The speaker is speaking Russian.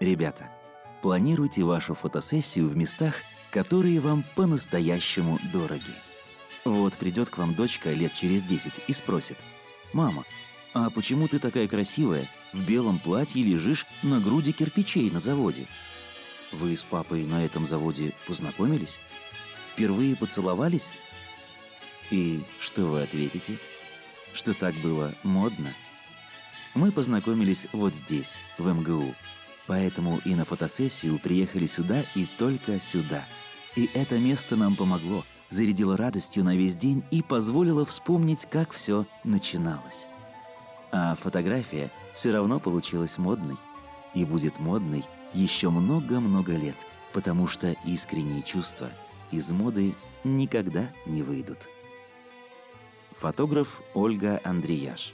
Ребята, планируйте вашу фотосессию в местах, которые вам по-настоящему дороги. Вот придет к вам дочка лет через 10 и спросит, «Мама, а почему ты такая красивая, в белом платье лежишь на груди кирпичей на заводе?» Вы с папой на этом заводе познакомились? Впервые поцеловались? И что вы ответите? Что так было модно? Мы познакомились вот здесь, в МГУ. Поэтому и на фотосессию приехали сюда и только сюда. И это место нам помогло, зарядило радостью на весь день и позволило вспомнить, как все начиналось. А фотография все равно получилась модной. И будет модной еще много-много лет, потому что искренние чувства из моды никогда не выйдут. Фотограф Ольга Андреяш